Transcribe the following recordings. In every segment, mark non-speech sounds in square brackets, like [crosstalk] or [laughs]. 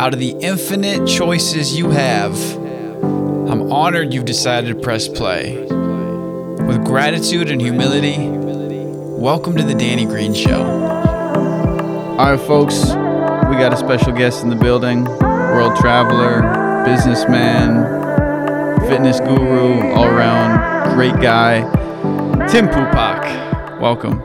Out of the infinite choices you have, I'm honored you've decided to press play. With gratitude and humility, welcome to the Danny Green Show. All right, folks, we got a special guest in the building world traveler, businessman, fitness guru, all around great guy, Tim Pupak. Welcome.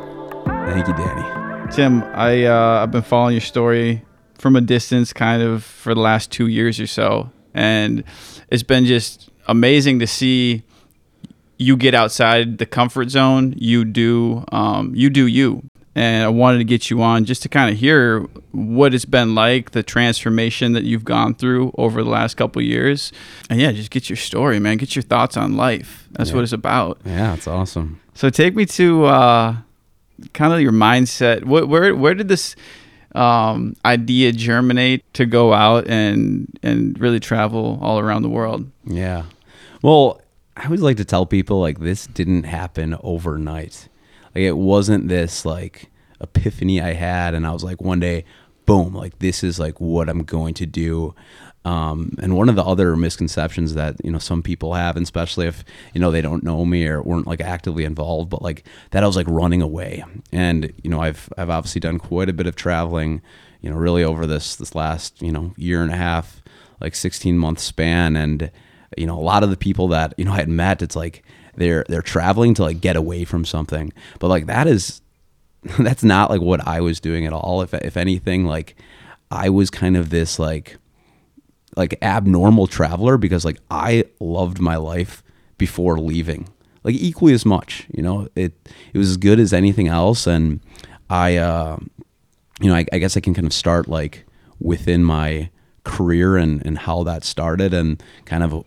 Thank you, Danny. Tim, I, uh, I've been following your story from a distance kind of for the last two years or so. And it's been just amazing to see you get outside the comfort zone. You do, um, you do you. And I wanted to get you on just to kind of hear what it's been like, the transformation that you've gone through over the last couple years. And yeah, just get your story, man. Get your thoughts on life. That's Yeah. what it's about. Yeah, it's awesome. So take me to uh, kind of your mindset. What, where where did this um, idea germinate to go out and and really travel all around the world? Yeah. Well, I always like to tell people like this didn't happen overnight. Like it wasn't this like epiphany I had and I was like one day, boom, like this is like what I'm going to do. Um, and one of the other misconceptions that you know some people have, and especially if you know they don't know me or weren't like actively involved, but like that I was like running away. And you know I've I've obviously done quite a bit of traveling, you know, really over this this last you know year and a half, like 16 month span, and you know a lot of the people that you know I had met, it's like they're they're traveling to like get away from something, but like that is [laughs] that's not like what I was doing at all. If if anything, like I was kind of this like like abnormal traveler because like I loved my life before leaving. Like equally as much, you know. It it was as good as anything else and I uh you know, I, I guess I can kind of start like within my career and and how that started and kind of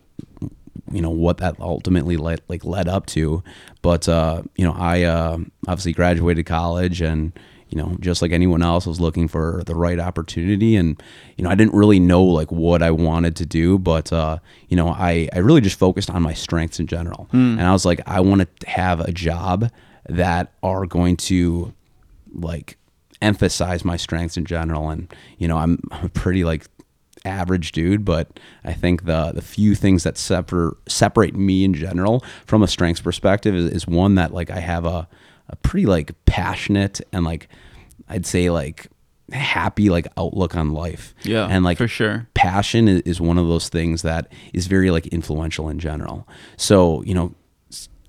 you know what that ultimately led like led up to but uh you know i uh obviously graduated college and you know just like anyone else I was looking for the right opportunity. And you know i didn't really know like what i wanted to do but uh you know i i really just focused on my strengths in general. And i was like i want to have a job that are going to like emphasize my strengths in general. And you know i'm, I'm a pretty like average dude but i think the the few things that separ- separate me in general from a strengths perspective is, is one that like i have a, a pretty like passionate and like i'd say like happy like outlook on life Yeah, and like for sure. passion is, is one of those things that is very like influential in general so you know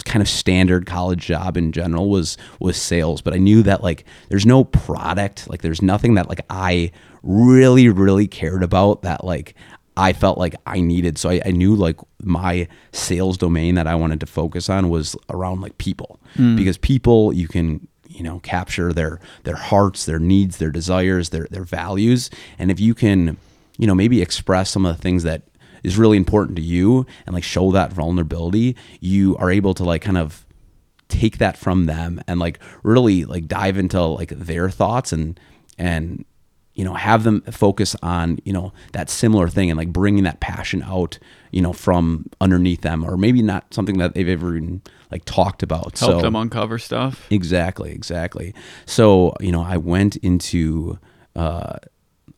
kind of standard college job in general was was sales but i knew that like there's no product like there's nothing that like i really really cared about that like i felt like i needed so i, I knew like my sales domain that i wanted to focus on was around like people. Hmm. Because people you can you know capture their their hearts their needs their desires their their values. And if you can you know maybe express some of the things that is really important to you and like show that vulnerability you are able to like kind of take that from them and like really like dive into like their thoughts and and you know have them focus on you know that similar thing and like bringing that passion out you know from underneath them or maybe not something that they've ever even like talked about Help so them uncover stuff. Exactly, exactly. So, you know, I went into uh,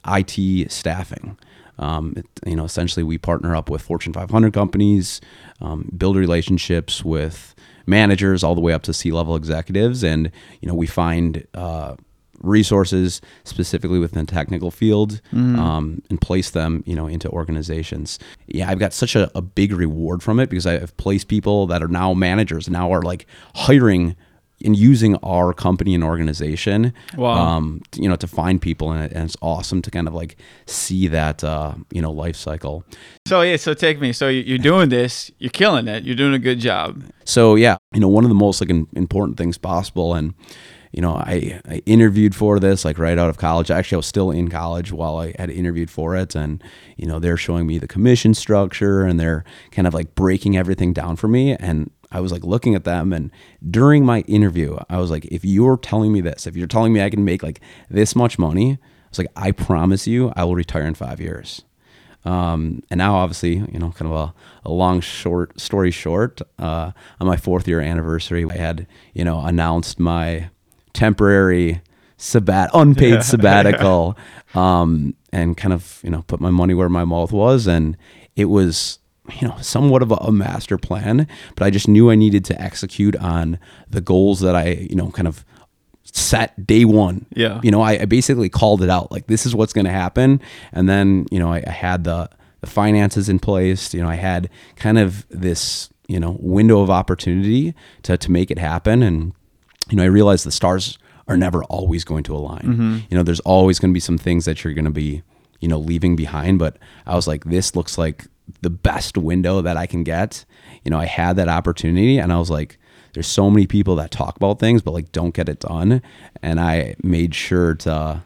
IT staffing. Um, it, you know, essentially, we partner up with Fortune 500 companies, um, build relationships with managers all the way up to C-level executives, and you know, we find uh, resources specifically within the technical field um, and place them, you know, into organizations. Yeah, I've got such a, a big reward from it because I've placed people that are now managers, now are like hiring and using our company and organization Wow. um, you know to find people and, it, and it's awesome to kind of like see that uh, you know life cycle So yeah, so take me. So you- you're doing this. You're killing it. You're doing a good job. so yeah you know one of the most like important things possible and you know I, I interviewed for this like right out of college. Actually i was still in college while i had interviewed for it. And you know they're showing me the commission structure and they're kind of like breaking everything down for me. And i was like looking at them. And during my interview i was like if you're telling me this if you're telling me i can make like this much money i was like i promise you i will retire in five years. Um, and now, obviously, you know, kind of a, a long, short story short, uh, on my fourth year anniversary, I had, you know, announced my temporary sabbat, unpaid [laughs] sabbatical. Um, and kind of you know put my money where my mouth was, and it was you know somewhat of a, a master plan, but I just knew I needed to execute on the goals that I you know kind of set day one. Yeah. You know, I, I basically called it out like this is what's going to happen, and then you know I, I had the the finances in place. You know, I had kind of this you know window of opportunity to to make it happen, and you know I realized the stars are never always going to align. You know, there's always going to be some things that you're going to be you know leaving behind, but I was like, this looks like the best window that I can get. You know, I had that opportunity, and I was like there's so many people that talk about things but like don't get it done and i made sure to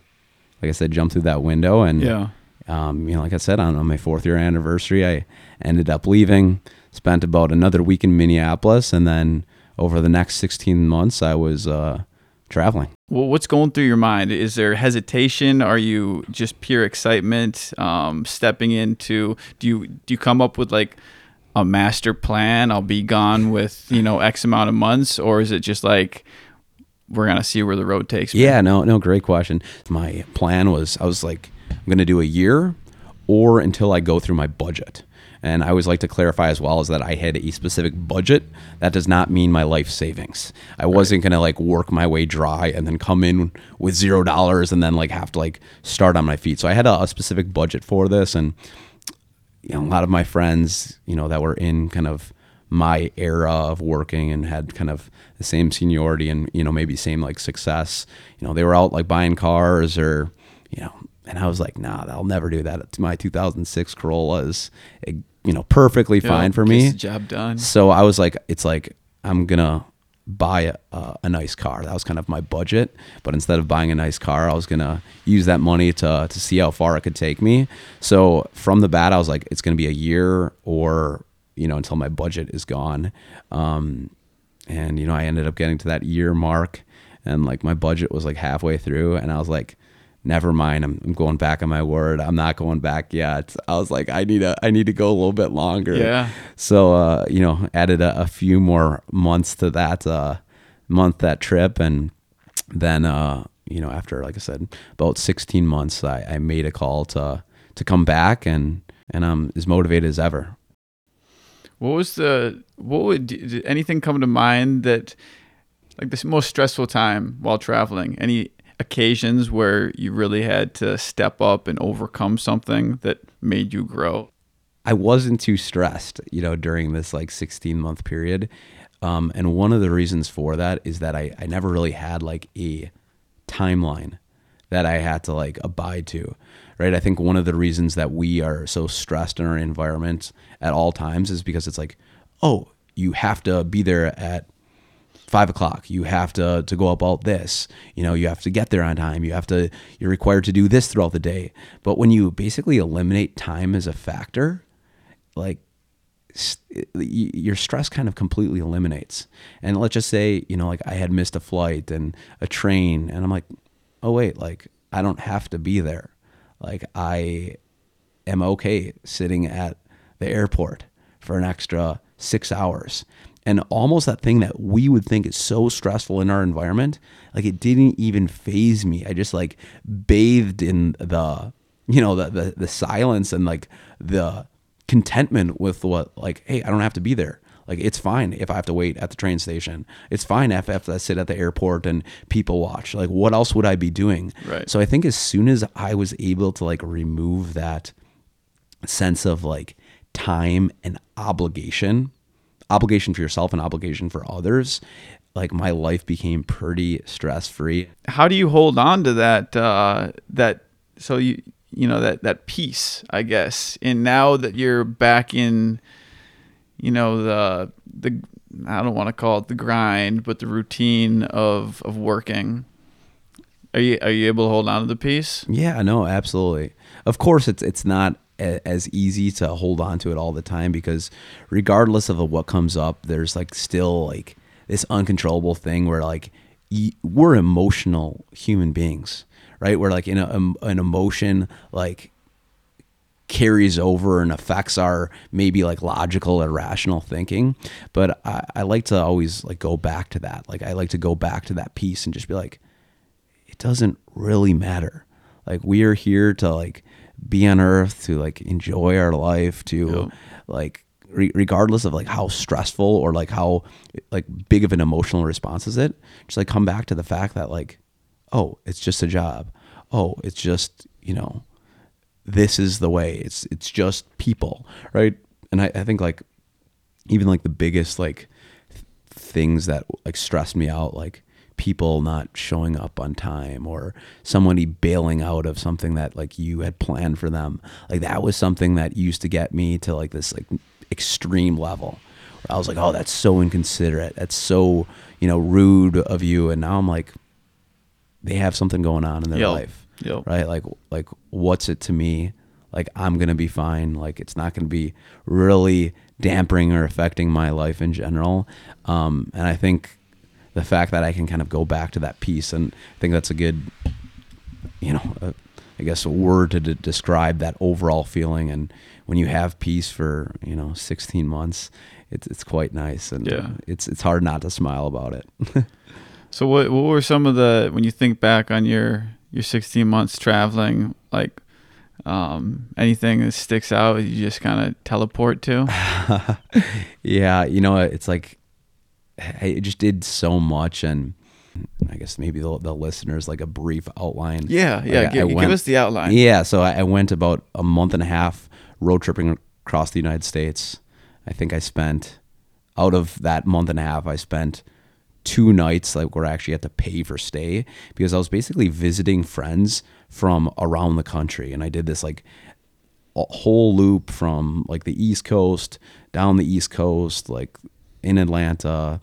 like i said jump through that window and Yeah. um, you know like i said on, on my fourth year anniversary i ended up leaving spent about another week in minneapolis and then over the next 16 months i was uh, traveling Well, what's going through your mind? Is there hesitation? Are you just pure excitement? Um, stepping into do you do you come up with like a master plan? I'll be gone with you know X amount of months, or is it just like we're gonna see where the road takes me? Yeah, no, no, great question. My plan was I was like, I'm to do a year or until I go through my budget. And I always like to clarify as well as that I had a specific budget. That does not mean my life savings. I wasn't going to like work my way dry and then come in with zero dollars and then like have to like start on my feet. So I had a, a specific budget for this. And you know, a lot of my friends, you know, that were in kind of my era of working and had kind of the same seniority and, you know, maybe same like success, you know, they were out like buying cars or, you know, and I was like, nah, I'll never do that. My 2006 Corolla is, you know, perfectly Yeah, fine for me. job done. So I was like, it's like I'm gonna buy a, a, a nice car. That was kind of my budget. But instead of buying a nice car, I was gonna use that money to to see how far it could take me. So from the bat, I was like, it's gonna be a year or you know until my budget is gone. Um, and you know, I ended up getting to that year mark, and like my budget was like halfway through, and I was like. Never mind. I'm, I'm going back on my word. I'm not going back yet. I was like, I need a, I need to go a little bit longer. Yeah. So uh, you know, added a, a few more months to that uh, month that trip, and then uh, you know, after like I said, about 16 months, I, I made a call to to come back, and and I'm as motivated as ever. What was the what would did anything come to mind that like the most stressful time while traveling? Any occasions where you really had to step up and overcome something that made you grow? I wasn't too stressed, you know, during this like 16 month period. Um, and one of the reasons for that is that I, I never really had like a timeline that I had to like abide to, right? I think one of the reasons that we are so stressed in our environment at all times is because it's like, oh, you have to be there at five o'clock. You have to to go about this. You know, you have to get there on time. You have to. You're required to do this throughout the day. But when you basically eliminate time as a factor, like your stress kind of completely eliminates. And let's just say, you know, like I had missed a flight and a train, and I'm like, oh wait, like I don't have to be there. Like I am okay sitting at the airport for an extra six hours. And almost that thing that we would think is so stressful in our environment, like it didn't even faze me. I just like bathed in the, you know, the the, the silence and like the contentment with what like, hey, I don't have to be there. Like it's fine if I have to wait at the train station. It's fine if I have to sit at the airport and people watch. Like what else would I be doing? Right. So I think as soon as I was able to like remove that sense of like time and obligation, obligation for yourself and obligation for others, like my life became pretty stress free. How do you hold on to that uh that so you you know that that peace, I guess. And now that you're back in you know the the I don't want to call it the grind, but the routine of of working. Are you are you able to hold on to the peace? Yeah, no, absolutely. Of course, it's it's not as easy to hold on to it all the time because regardless of what comes up, there's like still like this uncontrollable thing where like we're emotional human beings, right? We're like in a, an emotion like carries over and affects our maybe like logical or rational thinking. But I, I like to always like go back to that. Like i like to go back to that peace and just be like it doesn't really matter. Like we are here to like be on earth, to like enjoy our life, to Yep. like re- regardless of like how stressful or like how like big of an emotional response is it, just like come back to the fact that like, oh, it's just a job. Oh, it's just you know, this is the way. It's it's just people, right? And I, I think like even like the biggest like th- things that like stressed me out like people not showing up on time or somebody bailing out of something that like you had planned for them. Like that was something that used to get me to like this like extreme level. Where i was like oh that's so inconsiderate. That's so you know rude of you. And now i'm like they have something going on in their Yep. life Yep. right? Like like what's it to me? Like i'm gonna be fine. Like it's not gonna be really dampering or affecting my life in general. Um and i think the fact that i can kind of go back to that peace and i think that's a good you know uh, i guess a word to de- describe that overall feeling and when you have peace for you know 16 months it's it's quite nice and Yeah. it's it's hard not to smile about it [laughs] So what what were some of the when you think back on your your 16 months traveling like um anything that sticks out you just kind of teleport to? [laughs] yeah, you know, it's like I just did so much, and I guess maybe the, the listeners like a brief outline. Yeah, yeah. Like, give, give went- us the outline. Yeah, so I, I went about a month and a half road tripping across the United States. I think I spent out of that month and a half, I spent two nights like where I actually had to pay for stay because I was basically visiting friends from around the country, and I did this like a whole loop from like the East Coast down the East Coast, like in Atlanta,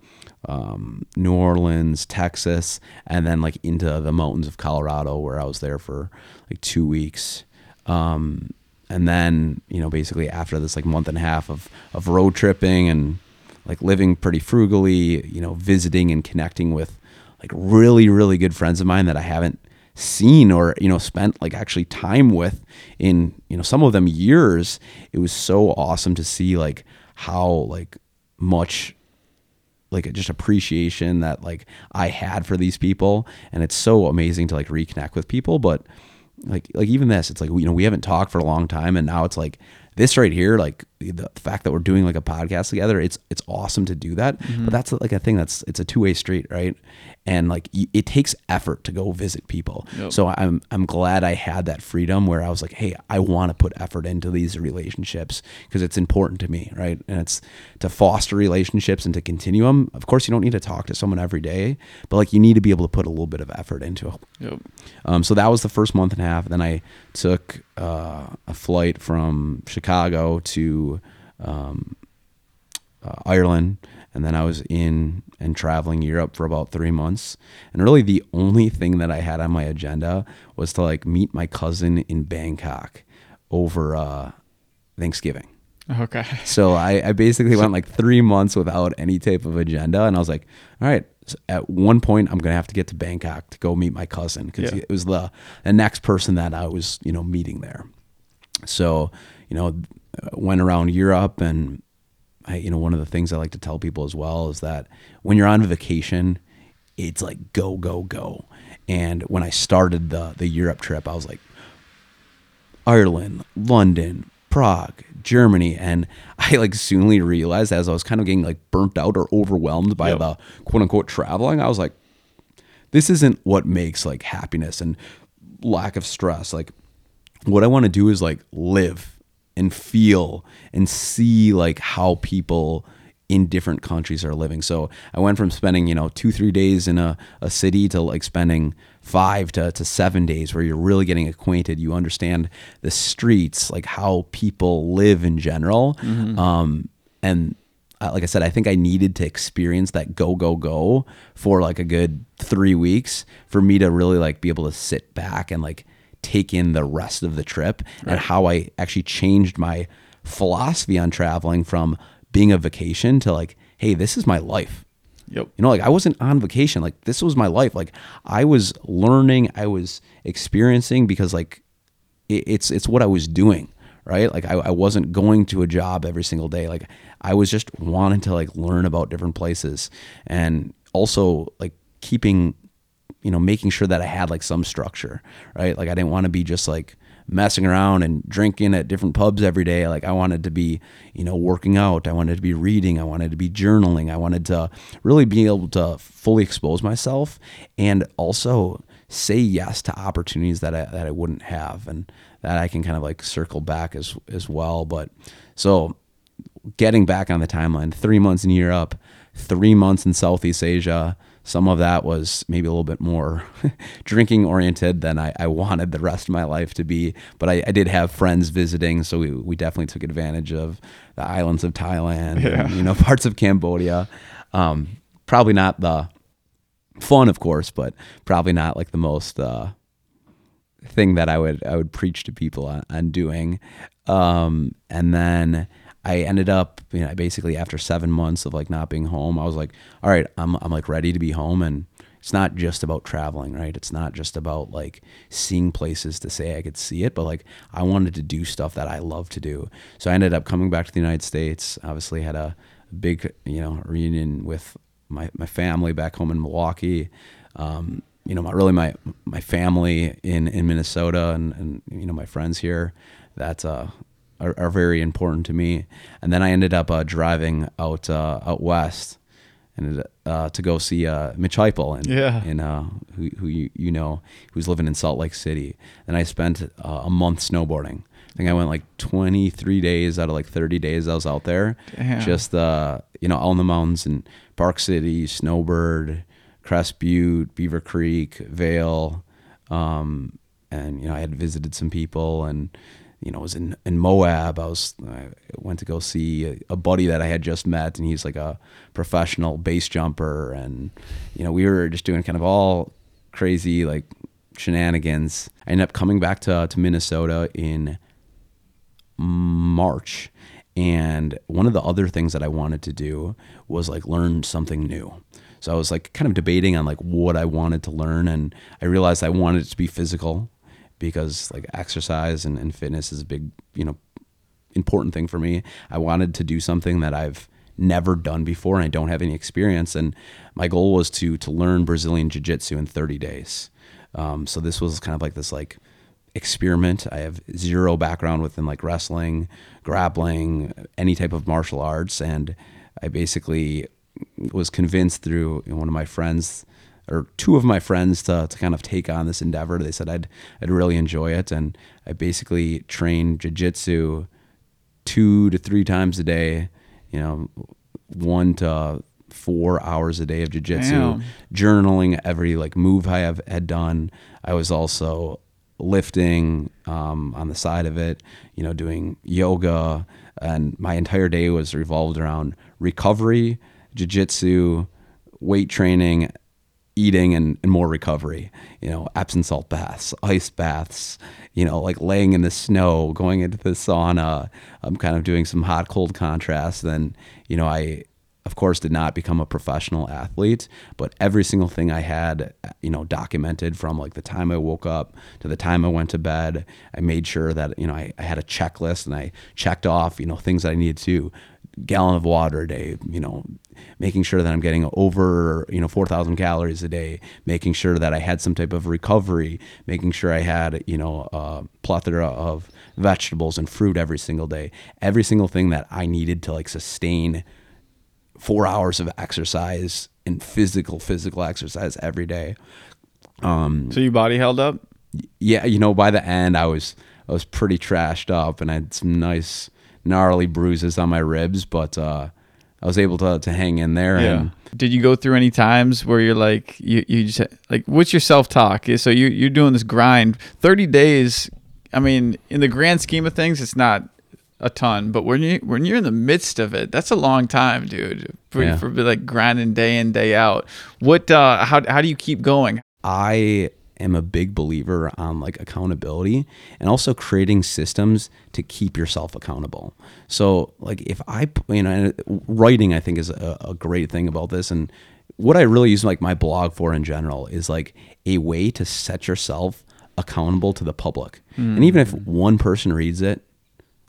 um, New Orleans, Texas, and then like into the mountains of Colorado, where I was there for like two weeks. Um, and then you know basically after this like month and a half of of road tripping and like living pretty frugally, you know, visiting and connecting with like really really good friends of mine that I haven't seen or you know spent like actually time with in you know some of them years it was so awesome to see like how like much like just appreciation that like I had for these people. And it's so amazing to like reconnect with people. But like like even this it's like you know we haven't talked for a long time. And now it's like this right here like the fact that we're doing like a podcast together it's it's awesome to do that. But that's like a thing that's it's a two-way street right? And like it takes effort to go visit people. Yep. so i'm i'm glad i had that freedom where i was like hey i want to put effort into these relationships because it's important to me right? And it's to foster relationships and to continue them of course you don't need to talk to someone every day but like you need to be able to put a little bit of effort into it Yep. um, so that was the first month and a half. Then I took uh, a flight from Chicago to um, uh, Ireland, and then I was in and traveling Europe for about three months. And really, the only thing that I had on my agenda was to like meet my cousin in Bangkok over uh, Thanksgiving. Okay. So I, I basically went like three months without any type of agenda, and I was like, all right. So at one point, I'm gonna have to get to Bangkok to go meet my cousin because Yeah. it was the the next person that I was you know meeting there. So you know, went around Europe, and I you know one of the things I like to tell people as well is that when you're on vacation, it's like go go go. And when I started the the Europe trip, I was like, Ireland, London, Prague, Germany, and [laughs] I like soonly realized as I was kind of getting like burnt out or overwhelmed by Yep. the quote unquote traveling, I was like, this isn't what makes like happiness and lack of stress. Like, what I want to do is like live and feel and see like how people in different countries are living. So I went from spending, you know, two, three days in a, a city to like spending five to, to seven days where you're really getting acquainted. You understand the streets, like how people live in general. Um, and uh, like I said, I think I needed to experience that go go go for like a good three weeks for me to really like be able to sit back and like take in the rest of the trip and how I actually changed my philosophy on traveling from being a vacation to like, hey, this is my life. Yep. You know, like I wasn't on vacation. Like this was my life. Like I was learning, I was experiencing because like it, it's it's what I was doing, right? Like I, I wasn't going to a job every single day. Like I was just wanting to like learn about different places and also like keeping, you know, making sure that I had like some structure, right? Like I didn't want to be just like messing around and drinking at different pubs every day. Like I wanted to be, you know, working out. I wanted to be reading. I wanted to be journaling. I wanted to really be able to fully expose myself and also say yes to opportunities that I, that I wouldn't have. And that I can kind of like circle back as, as well. But so getting back on the timeline, three months in Europe, three months in Southeast Asia, some of that was maybe a little bit more [laughs] drinking oriented than I, I, wanted the rest of my life to be. But I, I, did have friends visiting, so we, we definitely took advantage of the islands of Thailand, yeah. and, you know, [laughs] parts of Cambodia. Um, probably not the fun, of course, but probably not like the most uh, thing that I would I would preach to people on, on doing. Um, and then I ended up, you know, basically after seven months of like not being home, I was like, all right, I'm, I'm like ready to be home. And it's not just about traveling, right? It's not just about like seeing places to say I could see it, but like I wanted to do stuff that I love to do. So I ended up coming back to the United States, obviously had a big, you know, reunion with my, my family back home in Milwaukee. Um, you know, my, really my, my family in, in Minnesota and, and, you know, my friends here, that's, uh, are, are very important to me. And then I ended up uh, driving out uh, out west and uh, to go see uh, Mitch Heupel and yeah. and uh, who, who you, you know who's living in Salt Lake City. And I spent uh, a month snowboarding. I think I went like 23 days out of like 30 days I was out there. Damn. Just uh, you know, out in the mountains in Park City, Snowbird, Crest Butte, Beaver Creek, Vail. Um, and you know, I had visited some people and you know, I was in, in Moab. I was I went to go see a, a, buddy that I had just met, and he's like a professional base jumper, and you know, we were just doing kind of all crazy like shenanigans. I ended up coming back to to Minnesota in March, and one of the other things that I wanted to do was like learn something new. So I was like kind of debating on like what I wanted to learn, and I realized I wanted it to be physical because like exercise and, and fitness is a big, you know, important thing for me. I wanted to do something that I've never done before and I don't have any experience. And my goal was to to learn Brazilian Jiu Jitsu in 30 days. Um, so this was kind of like this like experiment. I have zero background within like wrestling, grappling, any type of martial arts, and I basically was convinced through one of my friends or two of my friends to, to kind of take on this endeavor. They said I'd I'd really enjoy it, and I basically trained jujitsu two to three times a day. You know, one to four hours a day of jujitsu, journaling every like move I have had done. I was also lifting um, on the side of it. You know, doing yoga, and my entire day was revolved around recovery, jujitsu, weight training, eating and, and more recovery. You know, Epsom salt baths, ice baths, you know, like laying in the snow, going into the sauna. I'm kind of doing some hot cold contrast. Then, you know, I of course did not become a professional athlete, but every single thing I had, you know, documented from like the time I woke up to the time I went to bed. I made sure that, you know, I, I had a checklist and I checked off, you know, things I needed to gallon of water a day, you know, making sure that I'm getting over, you know, 4,000 calories a day, making sure that I had some type of recovery, making sure I had, you know, a plethora of vegetables and fruit every single day. Every single thing that I needed to like sustain four hours of exercise and physical, physical exercise every day. Um, so your body held up? Yeah. You know, by the end I was, I was pretty trashed up and I had some nice, gnarly bruises on my ribs, but uh, I was able to to hang in there. Yeah. And did you go through any times where you're like you you just like what's your self talk? So you you're doing this grind, thirty days. I mean, in the grand scheme of things, it's not a ton, but when you when you're in the midst of it, that's a long time, dude. For, yeah. for like grinding day in day out. What uh, how how do you keep going? I am a big believer on like accountability and also creating systems to keep yourself accountable. So like if I you know writing I think is a, a great thing about this and what I really use like my blog for in general is like a way to set yourself accountable to the public. Mm. And even if one person reads it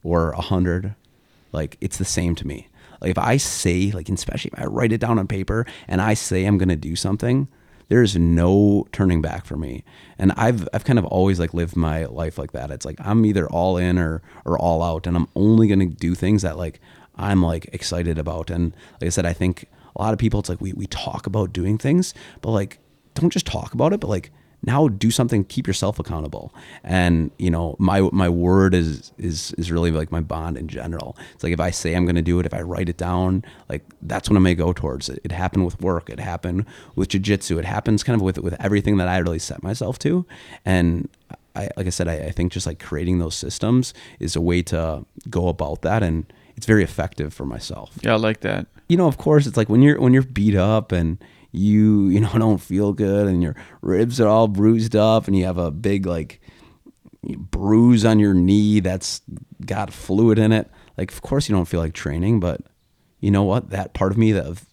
or a hundred, like it's the same to me. Like if I say like especially if I write it down on paper and I say I'm gonna do something, there's no turning back for me. And I've I've kind of always like lived my life like that. It's like I'm either all in or or all out, and I'm only gonna do things that like I'm like excited about. And like I said, I think a lot of people, it's like we we talk about doing things, but like don't just talk about it, but like now do something keep yourself accountable. And you know my my word is is is really like my bond in general. It's like if i say i'm going to do it if i write it down like that's what i'm going to go towards. It, it happened with work. It happened with jiu-jitsu. It happens kind of with with everything that i really set myself to. And I, like I said, I, I think just like creating those systems is a way to go about that, and it's very effective for myself. Yeah, I like that. you know, of course, it's like when you're when you're beat up and you you know [laughs] don't feel good and your ribs are all bruised up and you have a big like bruise on your knee that's got fluid in it. Like, of course, you don't feel like training, but you know what? That part of me that of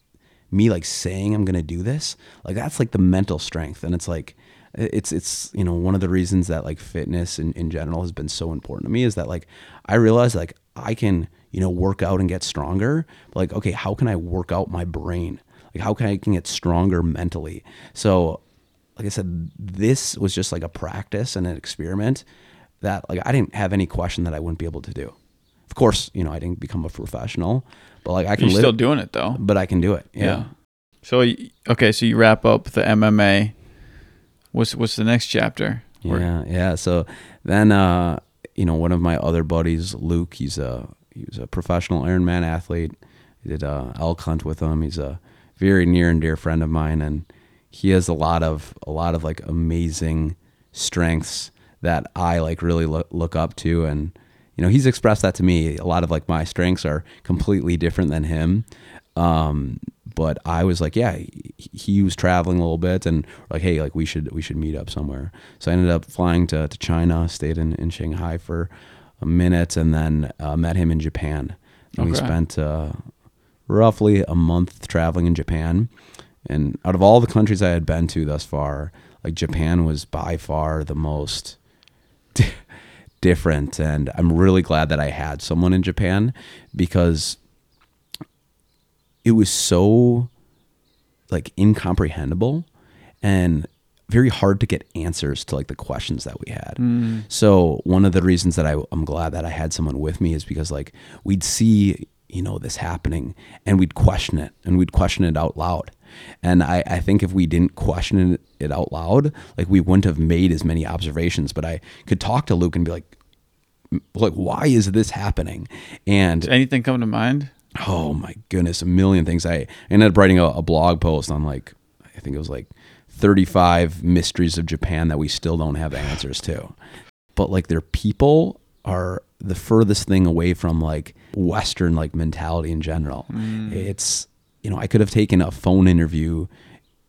me like saying I'm gonna do this, like that's like the mental strength, and it's like it's it's you know one of the reasons that like fitness in, in general has been so important to me is that like I realize like I can you know work out and get stronger, like okay, how can I work out my brain? Like how can I can get stronger mentally? So like I said, this was just like a practice and an experiment that like I didn't have any question that I wouldn't be able to do. Of course, you know, I didn't become a professional, but like I can You're live, still doing it though. but I can do it. Yeah. Yeah. So okay, so you wrap up the MMA. What's what's the next chapter? Yeah, yeah. So then, uh, you know, one of my other buddies, Luke, he's a he was a professional Ironman athlete. I did uh, elk hunt with him. He's a very near and dear friend of mine, and he has a lot of a lot of like amazing strengths that I like really look, look up to, and you know, he's expressed that to me. A lot of like my strengths are completely different than him. Um, but I was like, yeah, he, was traveling a little bit and like, hey, like we should we should meet up somewhere. So I ended up flying to, to China, stayed in, in Shanghai for a minute, and then uh, met him in Japan. And we spent uh, roughly a month traveling in Japan. And out of all the countries I had been to thus far, like Japan was by far the most different. And I'm really glad that I had someone in Japan because it was so like incomprehensible and very hard to get answers to like the questions that we had. Mm. So one of the reasons that I, I'm glad that I had someone with me is because like we'd see you know this happening and we'd question it and we'd question it out loud. And I, I think if we didn't question it, it out loud, like we wouldn't have made as many observations. But I could talk to Luke and be like, like why is this happening? And Does anything come to mind? oh my goodness, a million things. I ended up writing a, a blog post on like, I think it was like 35 mysteries of Japan that we still don't have answers to. But like their people are the furthest thing away from like Western like mentality in general. It's, you know, I could have taken a phone interview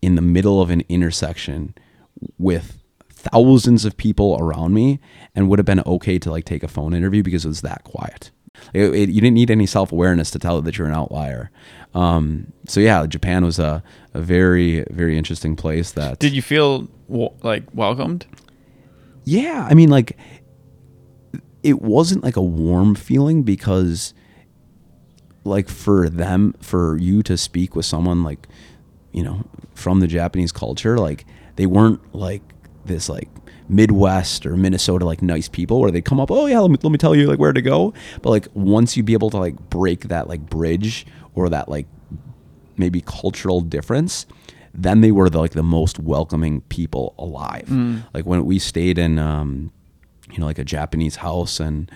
in the middle of an intersection with thousands of people around me and would have been okay to like take a phone interview because it was that quiet. It, it- you didn't need any self awareness to tell it that you're an outlier. Um, so yeah, Japan was a, a very very interesting place. That Did you feel w- like welcomed? yeah, I mean like it wasn't like a warm feeling because like for them for you to speak with someone like you know from the Japanese culture like they weren't like this like Midwest or Minnesota like nice people where they come up oh yeah let me, let me tell you like where to go. But like once you be able to like break that like bridge or that like maybe cultural difference then they were the, like the most welcoming people alive. Like when we stayed in um you know like a Japanese house and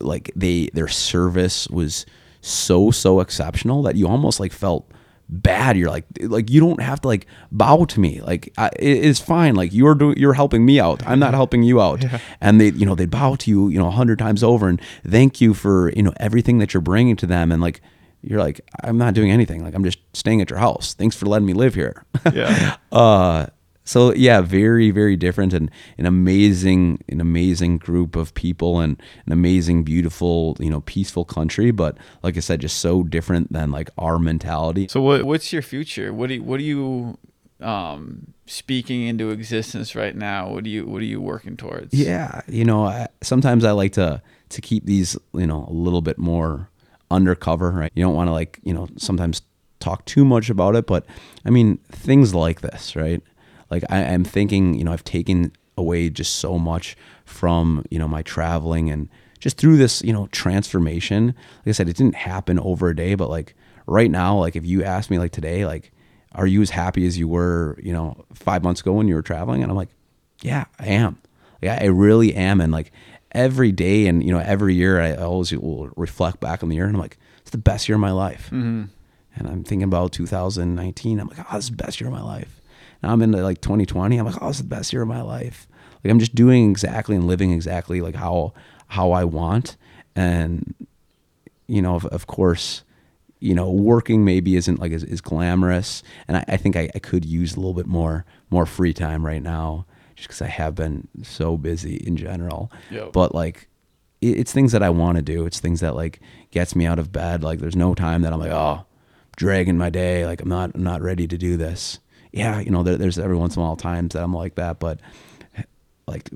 like they their service was so so exceptional that you almost like felt bad. You're like like you don't have to like bow to me. Like I, it- it's fine. Like you're doing you're helping me out. I'm not helping you out. And they you know they bow to you you know a hundred times over and thank you for you know everything that you're bringing to them. And like you're like i'm not doing anything. Like i'm just staying at your house. Thanks for letting me live here. Yeah. [laughs] uh so yeah very very different and an amazing an amazing group of people and an amazing beautiful you know peaceful country but like i said just so different than like our mentality So what what's your future? What do you, what are you um, speaking into existence right now? What do you what are you working towards? yeah you know I, sometimes i like to to keep these you know a little bit more undercover right you don't want to like you know sometimes talk too much about it, but I mean, things like this, right? Like I, I'm thinking, you know, I've taken away just so much from, you know, my traveling and just through this, you know, transformation. Like I said, it didn't happen over a day, but like right now, like if you ask me like today, like, are you as happy as you were, you know, five months ago when you were traveling? And I'm like, yeah, I am. Like, I really am. And like every day and, you know, every year I always will reflect back on the year and I'm like, it's the best year of my life. Mm-hmm. And I'm thinking about 2019. I'm like, oh, this is the best year of my life. Now I'm into like 2020. I'm like, oh, this is the best year of my life. Like I'm just doing exactly and living exactly like how how I want. And you know, of, of course, you know, working maybe isn't like as, as glamorous. And I, I think I, I could use a little bit more more free time right now, just because I have been so busy in general. Yep. But like it, it's things that I want to do. It's things that like gets me out of bed. Like there's no time that I'm like, oh, dragging my day. Like I'm not I'm not ready to do this. Yeah, you know, there, there's every once in a while times that I'm like that, but like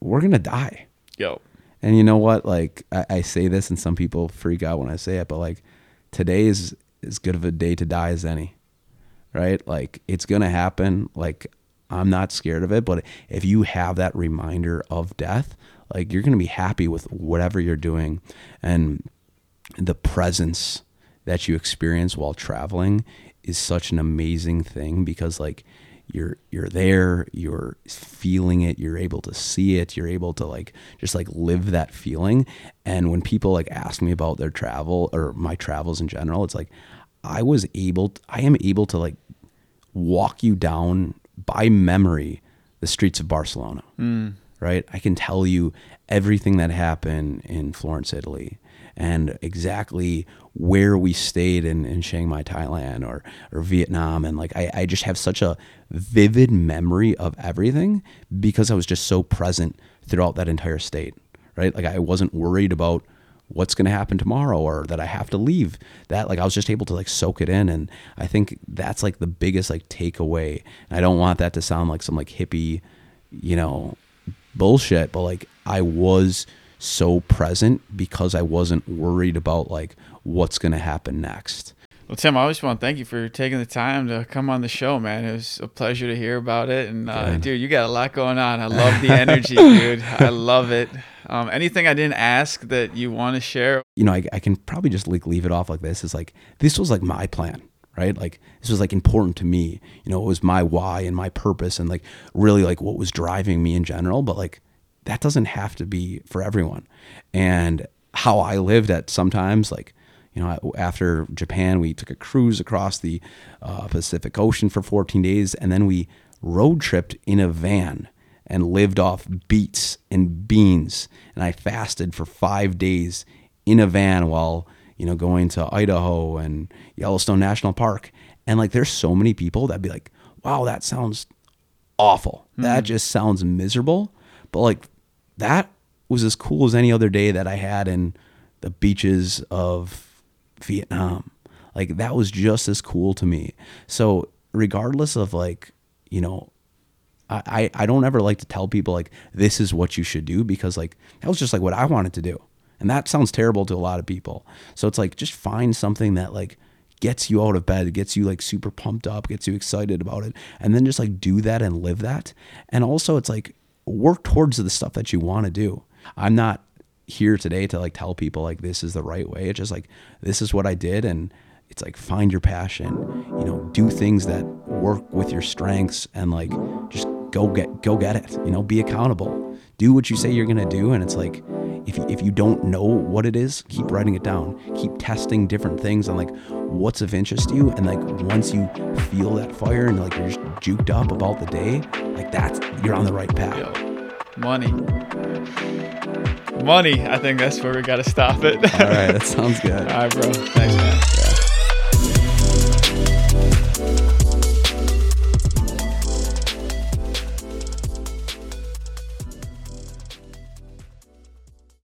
we're gonna die. Yo. And you know what? Like I, I say this, and some people freak out when I say it, but like today is as good of a day to die as any, right? Like it's gonna happen. Like I'm not scared of it, but if you have that reminder of death, like you're gonna be happy with whatever you're doing, and the presence that you experience while traveling is such an amazing thing because like you're you're there you're feeling it you're able to see it you're able to like just like live that feeling. And when people like ask me about their travel or my travels in general it's like i was able i am able to like walk you down by memory the streets of barcelona hmm. Right i can tell you everything that happened in florence italy and exactly where we stayed in, in Chiang Mai, Thailand or, or Vietnam. And like, I, I just have such a vivid memory of everything because I was just so present throughout that entire state, right? Like I wasn't worried about what's going to happen tomorrow or that I have to leave that. Like I was just able to like soak it in. And I think that's like the biggest like takeaway. And I don't want that to sound like some like hippie, you know, bullshit, but like I was so present because I wasn't worried about like what's going to happen next. Well, Tim, I just want to thank you for taking the time to come on the show, man. It was a pleasure to hear about it. And, uh, dude, you got a lot going on. I [laughs] love the energy, dude. I love it. Um, anything I didn't ask that you want to share? You know, I, I can probably just like leave it off like this is like, this was like my plan, right? Like this was like important to me. You know, it was my why and my purpose and like really like what was driving me in general. But like that doesn't have to be for everyone. And how I lived at sometimes like, you know, after Japan, we took a cruise across the uh, Pacific Ocean for 14 days, and then we road tripped in a van and lived off beets and beans. And I fasted for five days in a van while, you know, going to Idaho and Yellowstone National Park. And like, there's so many people that'd be like, wow, that sounds awful. That mm-hmm. just sounds miserable. But like, that was as cool as any other day that I had in the beaches of Vietnam. Like that was just as cool to me. So regardless of like, you know, I, I I don't ever like to tell people like this is what you should do because like that was just like what I wanted to do. And that sounds terrible to a lot of people. So it's like just find something that like gets you out of bed, gets you like super pumped up, gets you excited about it, and then just like do that and live that. And also it's like work towards the stuff that you want to do. I'm not here today to like tell people like this is the right way. It's just like this is what I did and it's like find your passion, you know, do things that work with your strengths and like just go get go get it, you know, be accountable. Do what you say you're going to do and it's like if you, if you don't know what it is, keep writing it down. Keep testing different things on like what's of interest to you and like once you feel that fire and like you're just juked up about the day, like that's you're on the right path. Yo, money. Money. I think that's where we got to stop it. All right, that [laughs] sounds good. All right, bro. Thanks, man.